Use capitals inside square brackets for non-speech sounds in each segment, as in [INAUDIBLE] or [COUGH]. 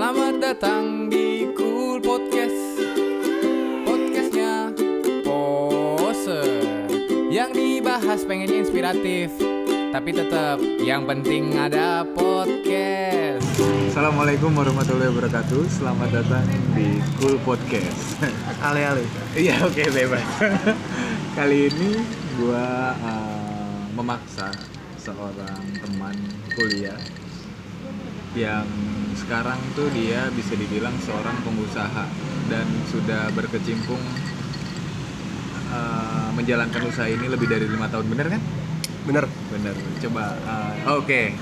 Selamat datang di Cool Podcast Podcastnya Pose Yang dibahas pengennya inspiratif Tapi tetap yang penting ada podcast Assalamualaikum warahmatullahi wabarakatuh. Selamat datang di Cool Podcast. [LAUGHS] Ale-ale. Iya oke bebas. [LAUGHS] Kali ini gua uh, memaksa seorang teman kuliah yang sekarang tuh dia bisa dibilang seorang pengusaha dan sudah berkecimpung uh, menjalankan usaha ini lebih dari lima tahun bener kan? Bener. Bener. Coba. uh, Oke.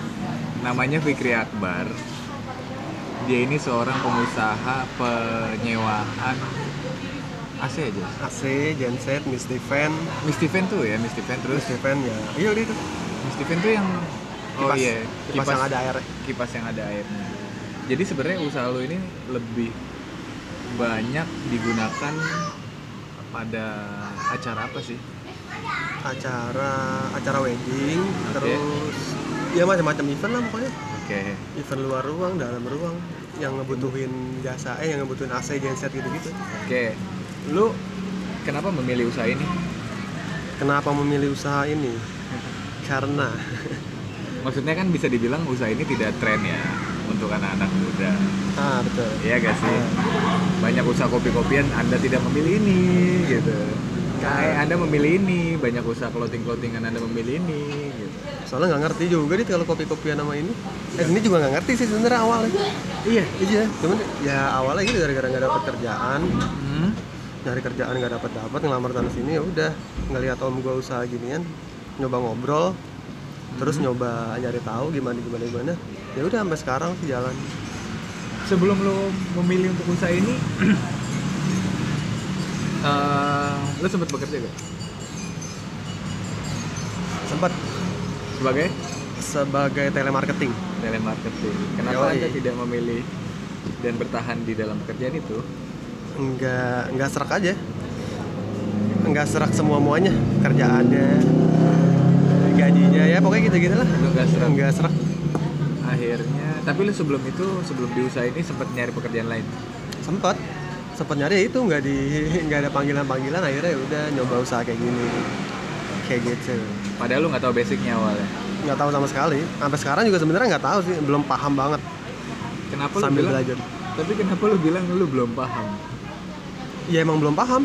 Namanya Fikri Akbar. Dia ini seorang pengusaha penyewaan AC aja. AC, genset, Misty Fan, Misty Fan tuh ya, Misty Fan terus. Misty Fan ya. Iya itu. Misty Fan tuh yang oh Kipas- iya, kipas yang ada air. Kipas yang ada airnya. Jadi sebenarnya usaha lo ini lebih banyak digunakan pada acara apa sih? Acara acara wedding, Oke. terus ya macam-macam event lah pokoknya. Oke. Event luar ruang, dalam ruang yang ngebutuhin jasa, eh yang ngebutuhin AC, genset gitu-gitu. Oke. Lu kenapa memilih usaha ini? Kenapa memilih usaha ini? [LAUGHS] Karena Maksudnya kan bisa dibilang usaha ini tidak tren ya untuk anak-anak muda. ah betul. Iya gak sih? Banyak usaha kopi-kopian Anda tidak memilih ini gitu. Kayak Anda memilih ini, banyak usaha clothing-clothingan Anda memilih ini gitu. Soalnya nggak ngerti juga nih kalau kopi-kopian nama ini. Eh ini juga nggak ngerti sih sebenarnya awalnya. Iya. Iya, cuman ya awalnya gitu gara-gara nggak dapet kerjaan, Hmm. nyari kerjaan nggak dapat dapat ngelamar sana sini ya udah ngelihat om gue usaha ginian nyoba ngobrol terus nyoba nyari tahu gimana gimana gimana ya udah sampai sekarang sih jalan Sebelum lo memilih untuk usaha ini, [CLEARS THROAT] eh lo sempat bekerja gak? sempat Sebagai sebagai telemarketing telemarketing. Kenapa Yoi. Anda tidak memilih dan bertahan di dalam pekerjaan itu? nggak nggak serak aja nggak serak semua muanya kerjaannya gajinya ya pokoknya gitu gitu lah Lo nggak serak? nggak serak Akhirnya, tapi lo sebelum itu, sebelum di usaha ini sempat nyari pekerjaan lain? sempat sempat nyari ya itu nggak di [LAUGHS] nggak ada panggilan panggilan akhirnya ya udah nyoba usaha kayak gini kayak gitu Padahal lo nggak tahu basicnya awalnya. nggak tahu sama sekali sampai sekarang juga sebenarnya nggak tahu sih belum paham banget Kenapa lu sambil bilang? belajar Tapi kenapa lu bilang lu belum paham? ya emang belum paham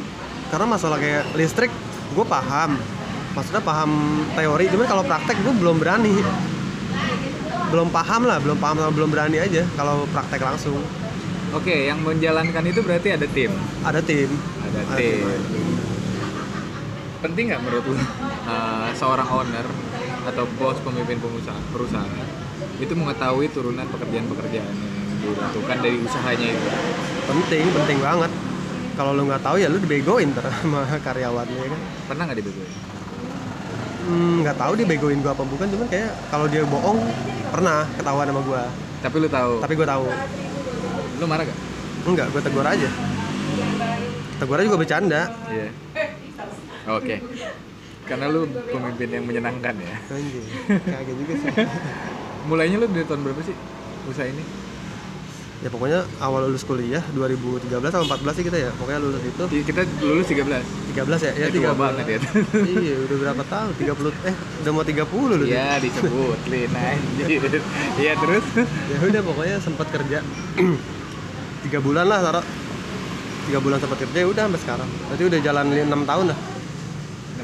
karena masalah kayak listrik gue paham maksudnya paham teori cuman kalau praktek gue belum berani belum paham lah belum paham belum berani aja kalau praktek langsung Oke, yang menjalankan itu berarti ada tim. ada tim Ada Ada tim. tim. Penting nggak menurut lu uh, seorang owner atau bos pemimpin pengusaha perusahaan itu mengetahui turunan pekerjaan-pekerjaan yang dilakukan dari usahanya itu? penting penting banget kalau lu nggak tahu ya lu dibegoin ntar sama karyawannya ya kan Pernah nggak dibegoin? Hmm, nggak tahu dia begoin gua apa bukan cuman kayak kalau dia bohong pernah ketahuan sama gua Tapi lu tahu. tapi gua tahu Lu marah gak? enggak gua tegur aja tegur aja juga bercanda Iya. Oke. Karena lu pemimpin yang menyenangkan ya. [LAUGHS] kaget juga sih Mulainya lu dari tahun berapa sih usaha ini? Ya pokoknya awal lulus kuliah 2013 atau 14 sih kita ya pokoknya lulus itu Iya, Kita lulus 13. 13 ya ya Eh, tua 13 banget ya. iya udah berapa tahun 30 eh udah mau 30 lu Iya disebut Lin anjir. Iya terus ya udah pokoknya sempat kerja [CLEARS THROAT] tiga bulan lah taruh tiga bulan sempat kerja ya udah sampai sekarang berarti udah jalan enam tahun lah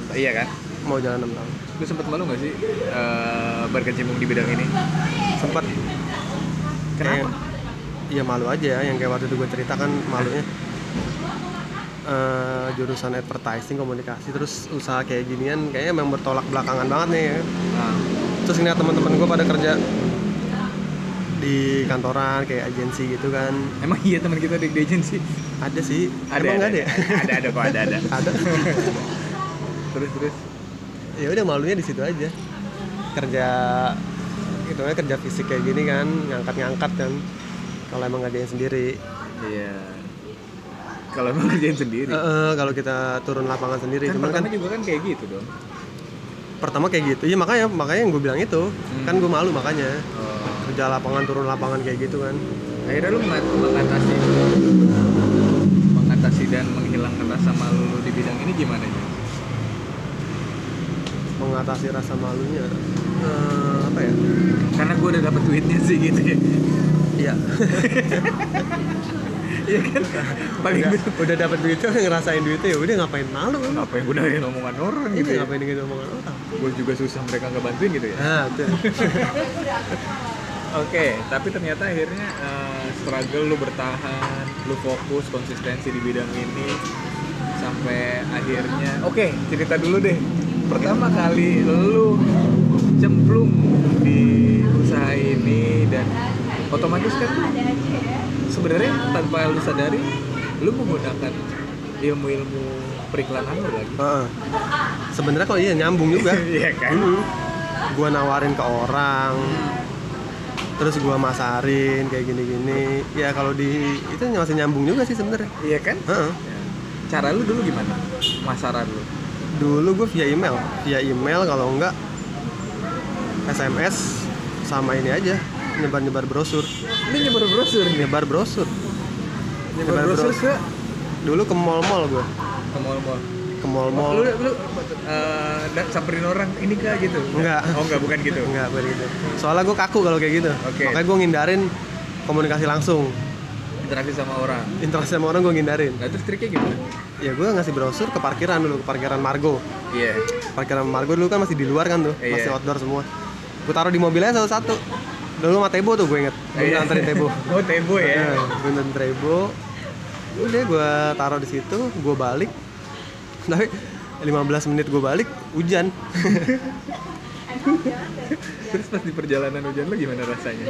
Iya kan? mau jalan enam tahun Lu sempet malu gak sih eh, berkecimpung di bidang ini? sempat Kenapa? Iya malu aja yang kayak waktu itu gue cerita kan malunya. Eh, jurusan advertising komunikasi terus usaha kayak ginian kayaknya memang bertolak belakangan banget nih ya. Nah, terus ngeliat teman-teman gue pada kerja di kantoran kayak agensi gitu kan. Emang iya teman kita di di agency? ada sih. Ada, emang nggak ada, ada ya? Ada, ada kok, ada, ada. [LAUGHS] ada. Terus, terus. ya udah malunya di situ aja. Kerja gitu ya kerja fisik kayak gini kan ngangkat-ngangkat kan kalau emang ngerjain sendiri Iya. Kalau emang kerjain sendiri. Eh, eh, kalau kita turun lapangan sendiri kan cuman kan juga kan kayak gitu dong. pertama kayak gitu iya makanya makanya yang gue bilang itu Hmm. kan gue malu makanya Oh. kerja lapangan turun lapangan kayak gitu kan akhirnya lu mengat- mengatasi mengatasi dan menghilangkan rasa malu lu di bidang ini gimana ya? Mengatasi rasa malunya eh, apa ya Karena gue udah dapet duitnya sih gitu ya. iya [LAUGHS] Iya kan? Paling udah, bener. udah dapat duitnya udah ngerasain duitnya ya udah ngapain malu kan Apa yang gue dengerin omongan orang gitu Iya, ya? ngapain dengan omongan orang Gue juga susah mereka nggak bantuin gitu ya. nah [LAUGHS] Oke, tapi ternyata akhirnya eh, struggle lu bertahan, lu fokus konsistensi di bidang ini sampai akhirnya. Oke, cerita dulu deh. Pertama kali lu cemplung di usaha ini dan otomatis kan sebenarnya tanpa lu sadari lu menggunakan ilmu-ilmu periklanan lu lagi. Heeh. sebenarnya kalau iya nyambung juga [LAUGHS] Iya kan? Hmm. gua nawarin ke orang terus gua masarin kayak gini-gini ya kalau di itu masih nyambung juga sih sebenarnya Iya kan? Ya. Cara lu dulu gimana? Masaran lu. Dulu gue via email. Via email kalau enggak SMS sama ini aja. Nyebar-nyebar brosur. Ini nyebar brosur? Nyebar brosur. Nyebar brosur ke? Dulu ke mall-mall gue ke mall-mall. ke mall-mall. Lu lu eh, dan samperin orang ini kah gitu? Enggak. Oh enggak bukan gitu. enggak bukan gitu. Soalnya gue kaku kalau kayak gitu. Oke. makanya gue ngindarin komunikasi langsung Interaksi sama orang. interaksi sama orang gue ngindarin Nah terus triknya gimana? ya gue ngasih brosur ke parkiran dulu ke parkiran Margo Iya. parkiran Margo dulu kan masih di luar kan tuh Iya. masih outdoor semua gue taruh di mobilnya satu-satu dulu sama Tebo tuh gue inget gue Iya. nganterin Tebo [LAUGHS] Oh Tebo ya. gue nonton Trebo udah gue taruh di situ gue balik tapi 15 menit gue balik hujan [LAUGHS] Terus pas di perjalanan hujan lu gimana rasanya?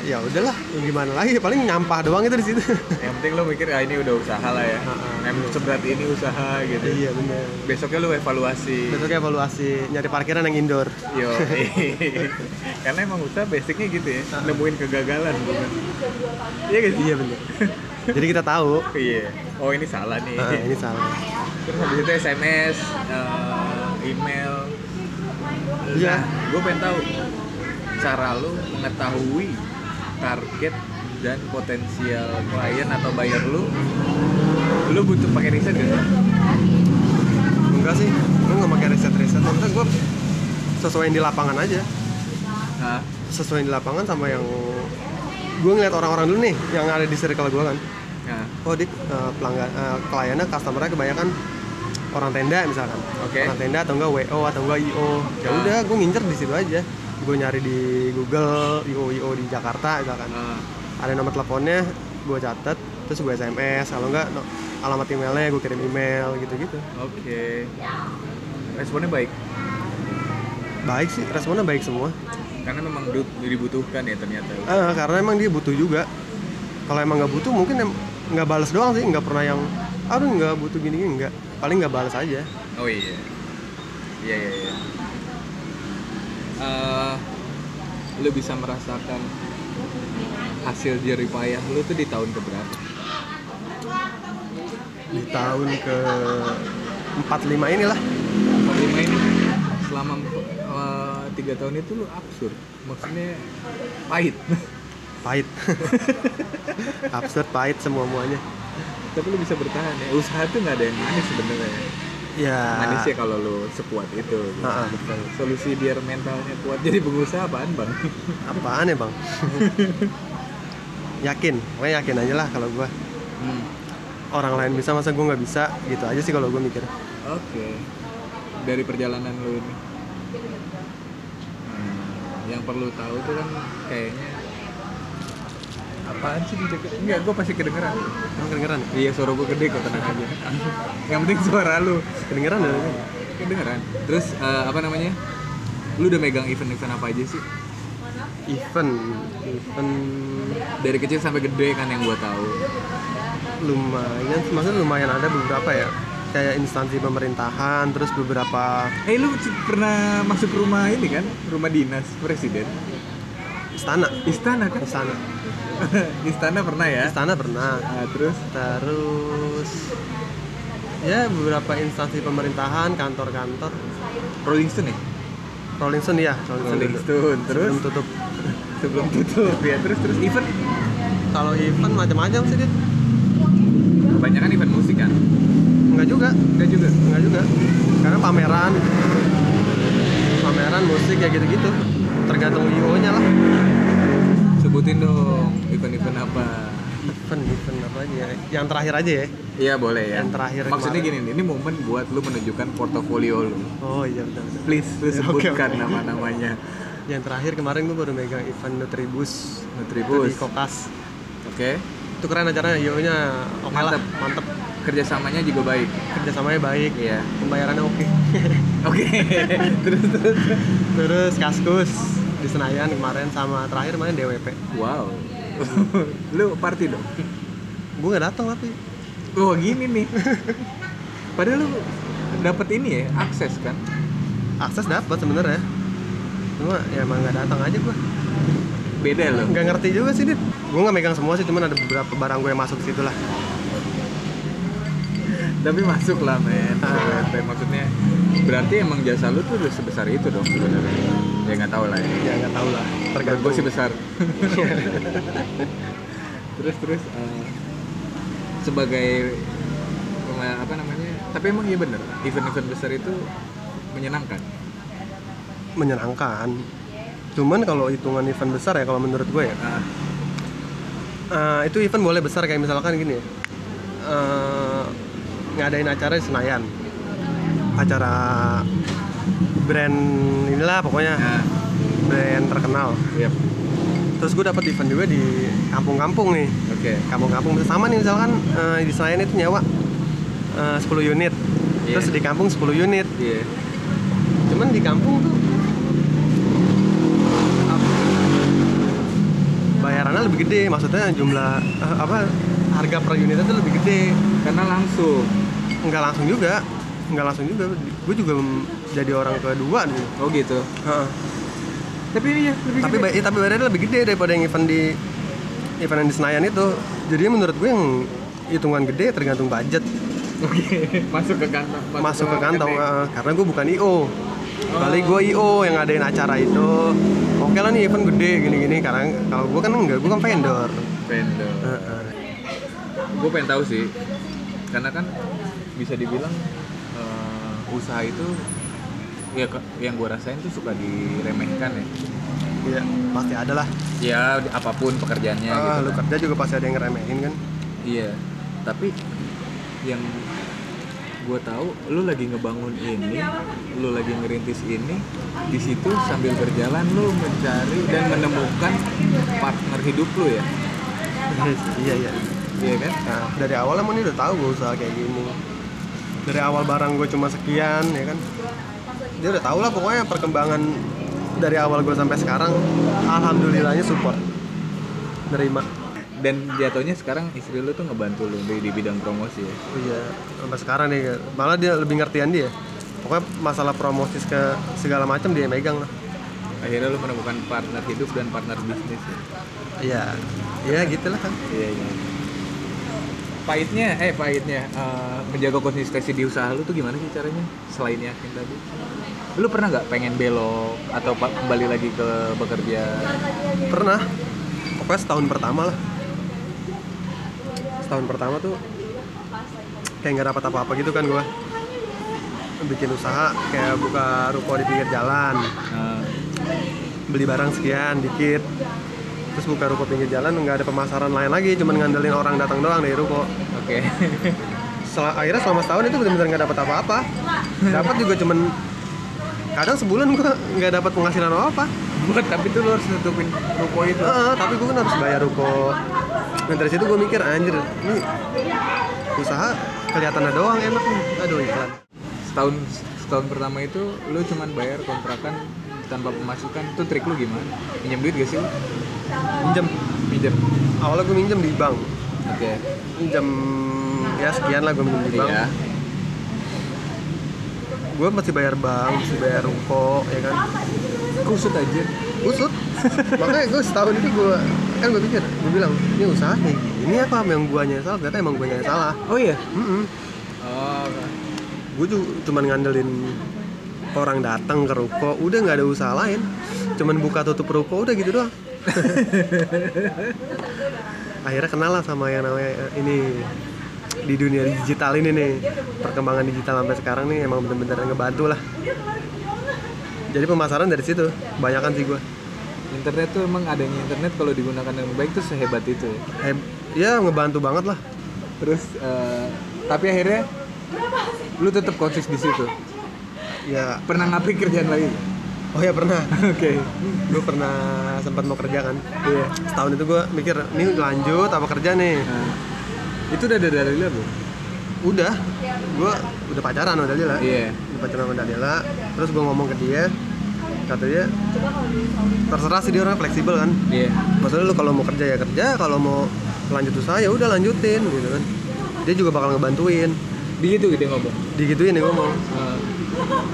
ya udahlah gimana lagi paling nyampah doang itu di situ Yang penting lu mikir ah ini udah usaha lah ya. Emang seberat ini usaha gitu. iya bener Besoknya lu evaluasi. besoknya evaluasi nyari parkiran yang indoor Yo, [LAUGHS] karena emang usaha basicnya gitu ya, nemuin kegagalan bukan? Iya sih? iya bener jadi kita tahu Iya. Oh ini salah nih. ini salah Terus habis itu SMS, eh, email. Iya. Nah, gue pengen tahu cara lu mengetahui target dan potensial klien atau buyer lu. Lu butuh pakai riset gak sih? enggak sih gue nggak pakai riset riset maksudnya gue sesuaiin di lapangan aja Nah, sesuaiin di lapangan sama yang gue ngeliat orang-orang dulu nih yang ada di circle gue kan oh dik eh, pelanggan eh, kliennya customernya kebanyakan orang tenda misalkan. Oke. orang tenda atau enggak wo atau enggak io ya Ah. udah gue ngincer di situ aja. Gue nyari di Google io io di Jakarta misalkan. Nah, ada nomor teleponnya gue catet terus gue sms kalau enggak no- alamat emailnya gue kirim email gitu gitu oke. Responnya baik. baik sih responnya baik semua. Karena memang dibutuhkan ya ternyata. Ah, karena emang dia butuh juga. Kalau emang nggak butuh mungkin nggak balas doang sih. Nggak pernah yang aduh nggak butuh gini gini nggak paling nggak balas aja Oh iya. Iya iya iya. Eh, lu bisa merasakan hasil jerih payah lu tuh di tahun keberapa? di tahun ke 45 inilah 45 ini selama eh, tiga tahun itu lu absurd. Maksudnya pahit. [LAUGHS] pahit [LAUGHS] absurd pahit semua muanya Tapi lu bisa bertahan ya. Usaha tuh nggak ada yang manis sebenarnya. ya Manisnya kalau lu sekuat itu. gitu. Betul. Solusi biar mentalnya kuat jadi pengusaha apaan bang? apaan ya bang [LAUGHS] yakin pokoknya yakin aja lah kalau gua Hmm. orang lain bisa masa gua nggak bisa gitu aja sih kalau gua mikir Oke. Dari perjalanan lu ini. Hmm, yang perlu tahu tuh kan kayaknya apaan sih di deket? Enggak, gue pasti kedengeran. emang kedengeran Iya, suara gue gede kok tenang aja. [LAUGHS] yang penting suara lu kedengeran ya kedengeran. Terus eh, apa namanya? Lu udah megang event-event apa aja sih? event event Dari kecil sampai gede kan yang gua tahu. lumayan maksudnya lumayan ada beberapa ya kayak instansi pemerintahan terus beberapa Eh, lu c- pernah masuk rumah ini kan? Rumah dinas presiden? istana Istana kan? istana [LAUGHS] Istana pernah ya? istana pernah. Nah, terus? Terus ya beberapa instansi pemerintahan kantor-kantor. Rolling Stone ya? Rolling Stone ya Rolling Stone Rolling. Stone terus? Sebelum tutup. Sebelum tutup ya terus terus event? Kalau event macam-macam sih dit. Kebanyakan event musik kan? enggak juga. Enggak juga. enggak juga. Karena pameran. Pameran musik ya gitu-gitu. Tergantung IO nya lah. Sebutin dong apa? event event apa aja ya yang terakhir aja ya Iya boleh ya. Yang terakhir Maksudnya kemarin. gini, ini momen buat lu menunjukkan portofolio lu. oh iya betul betul Please, lu sebutkan oke. nama-namanya. yang terakhir kemarin gue baru megang event Nutribus Nutribus. di Kokas Oke. itu keren acaranya IO nya oke lah Mantep. mantep Kerjasamanya juga baik. kerjasamanya baik Iya. pembayarannya oke [LAUGHS] Oke. terus terus. terus Kaskus di Senayan kemarin sama terakhir main DWP Wow. [LAUGHS] lu party dong. gue nggak datang tapi Oh gini nih. Padahal lu dapet ini ya akses kan? akses dapat sebenarnya cuma ya emang nggak datang aja gue Beda loh. nggak ngerti juga sih dit gue nggak megang semua sih cuman ada beberapa barang gue yang masuk ke situ lah Tapi masuk lah men. Ah. Maksudnya berarti emang jasa lu tuh udah sebesar itu dong sebenarnya. Ya nggak tahu lah ya. ya nggak tahu lah Tergantung gue sih besar. [LAUGHS] terus terus eh, sebagai apa namanya? Tapi emang iya bener. Event-event besar itu menyenangkan. menyenangkan cuman kalau hitungan event besar ya kalau menurut gue ya Ah, eh, itu event boleh besar kayak misalkan gini eh, ngadain acara di Senayan acara brand inilah pokoknya nah, brand terkenal yep. terus gue dapat event juga di kampung-kampung nih Oke. kampung-kampung sama nih misalkan eh, di Senayan itu nyawa eh, 10 unit terus Iya. di kampung 10 unit Iya. cuman di kampung tuh bayarannya lebih gede maksudnya jumlah eh, apa harga per unitnya tuh lebih gede Karena langsung. nggak langsung juga nggak langsung juga gue juga jadi orang kedua nih Oh gitu. Heeh. Tapi iya lebih tapi gede. bay- tapi bayarnya lebih gede daripada yang event di event yang di Senayan itu jadi menurut gue yang hitungan gede tergantung budget Oke, [LAUGHS] masuk ke kantong. masuk ke kantong eh, karena gue bukan IO kali gue IO yang ngadain acara itu oke lah nih event gede gini-gini karena kalau gue kan enggak gue kan vendor Vendor. Heeh. gue pengen tahu sih karena kan bisa dibilang eh, usaha itu ya yang gue rasain tuh suka diremehkan ya Iya, pasti ada lah. ya apa pun pekerjaannya ah, gitu lu kan. kerja juga pasti ada yang ngeremehin kan. iya tapi yang gue tahu lu lagi ngebangun ini lu lagi ngerintis ini di situ sambil berjalan lu mencari dan menemukan partner hidup lu ya [LAUGHS] iya iya. iya kan Nah, dari awal emang dia udah tahu gue usaha kayak gini. Dari awal barang gue cuma sekian, ya kan. Dia udah tahu lah pokoknya perkembangan dari awal gue sampai sekarang. Alhamdulillahnya support. Nerima. dan jatuhnya sekarang istri lu tuh ngebantu lu di, di bidang promosi ya Iya, sampai sekarang nih malah dia lebih ngertian dia. Pokoknya masalah promosi ke segala macam dia megang lah. akhirnya lu menemukan partner hidup dan partner bisnis ya Iya, iya gitulah kan. iya iya pahitnya eh pahitnya eh, menjaga konsistensi di usaha lu tuh gimana sih caranya selain yakin tadi lu pernah nggak pengen belok atau kembali lagi ke bekerja Pernah. Pokoknya setahun pertama lah. Setahun pertama tuh kayak nggak dapat apa-apa gitu kan gua. Bikin usaha kayak buka ruko di pinggir jalan, Eh, beli barang sekian dikit. Terus buka ruko pinggir jalan nggak ada pemasaran lain lagi, cuman ngandelin orang datang doang dari ruko. oke Sel- akhirnya selama setahun itu benar-benar nggak dapat apa-apa. Dapat juga cuman kadang sebulan gua nggak dapat penghasilan apa-apa. buat tapi tuh lu harus nutupin ruko itu Heeh, tapi gue kan harus bayar ruko. Dan dari situ gue mikir anjir, ini usaha kelihatannya doang enak nih. Aduh iklan. setahun setahun pertama itu lu cuman bayar kontrakan tanpa pemasukan itu trik lu gimana minjem duit gak sih lu Minjem. minjem Awalnya gue minjem di bank. oke Minjem ya sekian lah gue minjem di bank. iya Gue masih bayar bank, masih bayar ruko, ya kan. kusut aja Usut. Makanya gue setahun itu gue kan gue pikir, gue bilang ini usaha kayak gini apa yang guanya yang salah? Ternyata emang guanya yang salah. oh iya Mm oh gue juga cuman ngandelin orang datang ke ruko udah nggak ada usaha lain cuman buka tutup ruko udah gitu doang [LAUGHS] akhirnya kenal lah sama yang namanya eh, ini di dunia digital ini nih. Perkembangan digital sampai sekarang nih emang bener-bener ngebantu lah. Jadi pemasaran dari situ banyakan sih gue internet tuh emang adanya internet kalau digunakan dengan baik tuh sehebat itu ya. Heb- ya ngebantu banget lah. Terus eh, tapi akhirnya lu tetap konsis di situ? Ya. Pernah ngapik kerjaan lain oh ya pernah. [LAUGHS] Oke. Gue pernah sempat mau kerja kan. Iya. Setahun itu gue mikir ini lanjut apa kerja nih? Nah, itu udah ada dari lu belum? Udah. Gue udah pacaran sama Dalila. Iya. Udah pacaran sama Dalila. Terus gue ngomong ke dia. Kata dia terserah sih dia orang fleksibel kan. Iya. Maksudnya lu kalau mau kerja ya kerja kalau mau lanjut usaha ya udah lanjutin gitu kan. Dia juga bakal ngebantuin. Di gitu gitu ngomong? Digituin nih ngomong. Ah,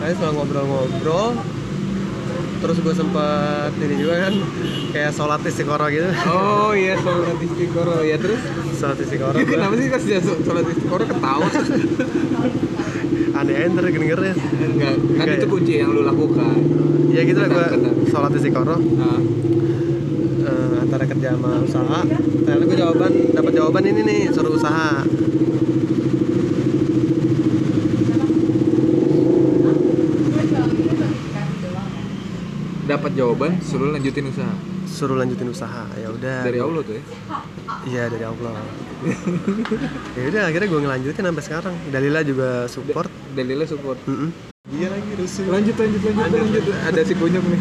Kayaknya setelah ngobrol-ngobrol terus gue sempet ini juga kan kayak sholat istiqoroh gitu. Oh iya sholat istiqoroh. Ya terus? Sholat istiqoroh gua- kenapa sih kasih sholat istiqoroh ketawa? Aneh aja ntar dengernya. Enggak kan itu ya? kunci yang lu lakukan. Ya gitu lah gue sholat istiqoroh. Ah, eh, antara kerja sama usaha. Ternyata gue jawaban dapat jawaban ini nih suruh usaha dapat jawaban suruh lanjutin usaha suruh lanjutin usaha ya udah dari Allah tuh ya iya dari Allah ya udah akhirnya gue ngelanjutin sampai sekarang Dalila juga support Dalila support Mm-mm. Iya lagi rusuh. Lanjut lanjut lanjut lanjut. Ada si kunyuk nih.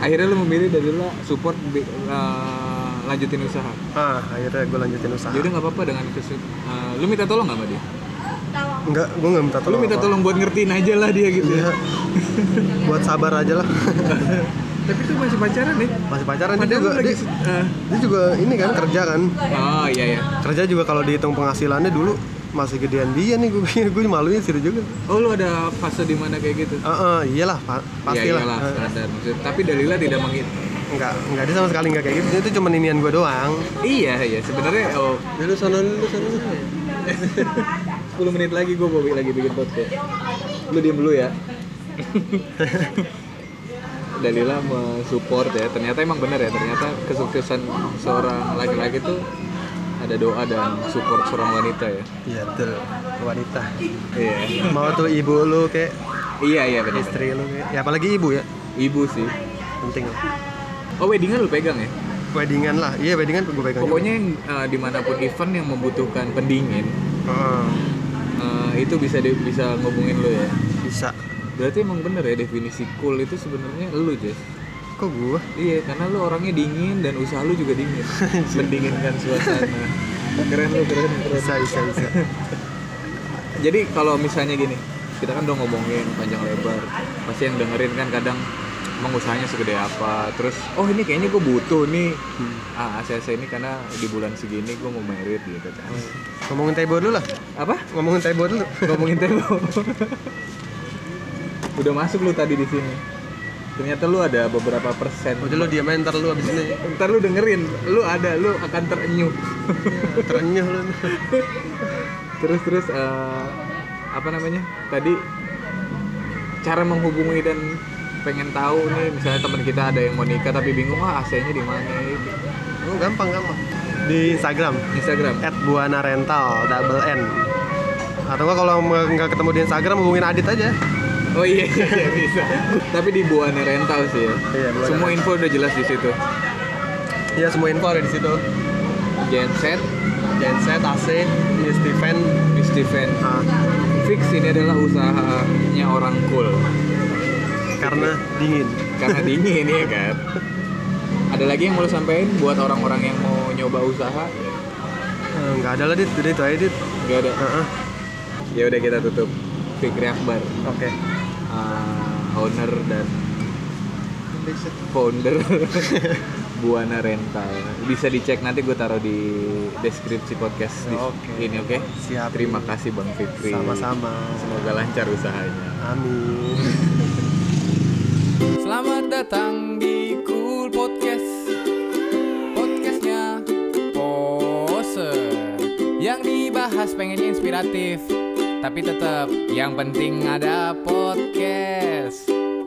Akhirnya lu memilih Dalila support uh, lanjutin usaha. ah akhirnya gue lanjutin usaha Ya udah nggak apa-apa dengan kesu uh, lu minta tolong nggak sama dia? enggak gue nggak minta Lu tolong minta apa. tolong buat ngertiin aja lah dia gitu. Iya. buat sabar aja lah [LAUGHS] Tapi tuh masih pacaran nih. masih pacaran dia juga lu lagi dia, uh, dia juga ini kan kerja kan Oh iya ya. kerja juga kalau dihitung penghasilannya dulu masih gedean dia nih gue gue maluin sih juga Oh lu ada fase di mana kayak gitu? Ah, ah, iyalah pa pasti Iya, lah iyalah, Ah, standar. Maksud- Tapi Dalila tidak mengit. enggak enggak dia sama sekali enggak kayak gitu itu cuma inian gue doang Iya iya sebenarnya oh dulu sana dulu sana 10 [LAUGHS] menit lagi gue mau lagi bikin podcast. Lu diem dulu ya. [LAUGHS] Dalila mensupport ya. Ternyata emang benar ya. Ternyata kesuksesan seorang laki-laki tuh ada doa dan support seorang wanita ya. iya betul wanita Iya. mau tuh ibu lu kayak Iya iya benar. istri lu kayak ya apalagi ibu ya Ibu sih. penting lah Oh weddingan lu pegang ya? weddingan lah iya weddingan gue pegang juga. Pokoknya yang uh, di mana pun event yang membutuhkan pendingin Ah, uh, itu bisa di- bisa ngubungin lu ya. bisa Berarti emang bener ya definisi cool itu sebenarnya lu Jess. kok gue Iya, karena lu orangnya dingin dan usaha lu juga dingin. [LAUGHS] Mendinginkan suasana. [LAUGHS] Keren lu, keren, keren. bisa bisa bisa [LAUGHS] Jadi kalau misalnya gini, kita kan udah ngomongin panjang lebar. Pasti yang dengerin kan kadang emang usahanya segede apa. Terus, oh ini kayaknya gue butuh nih. Ah, ACC ini karena di bulan segini gue mau merit gitu kan. ngomongin tebo dulu lah Apa? ngomongin tebo dulu Ngomongin tembok. Udah masuk lu tadi di sini. Ternyata lu ada beberapa persen. udah lu diam ntar lu abis ini. [LAUGHS] Ntar lu dengerin, lu ada, lu akan terenyuh. terenyuh lu. [LAUGHS] Terus terus eh, apa namanya? Tadi cara menghubungi dan pengen tahu nih misalnya teman kita ada yang mau nikah tapi bingung ah AC-nya di mana oh gampang gampang. Di Instagram. Instagram. At buana rental double n. Atau kalau nggak ketemu di Instagram hubungin Adit aja oh iya iya bisa. Tapi di Buana Rental sih ya. Iya, semua Rental. info udah jelas di situ. Ya semua info ada di situ. Genset. Genset AC Steven. Di Steven. Ah, fix ini adalah usahanya orang cool. Karena dingin. Karena dingin ya kan? Ada lagi yang mau sampein buat orang-orang yang mau nyoba usaha? Eh, nggak ada lah dit. Udah itu aja dit. Gak ada? Heeh. ya udah kita tutup. Fikri Akbar. Oke uh, owner dan founder [LAUGHS] Buana Rental. Bisa dicek nanti gue taruh di deskripsi podcast di Oke. ini oke? Siap. terima kasih bang Fikri. Sama-sama. Semoga lancar usahanya. Amin. [LAUGHS] Selamat datang di Cool Podcast. Podcastnya Poser Yang dibahas pengennya inspiratif tapi tetap yang penting ada podcast.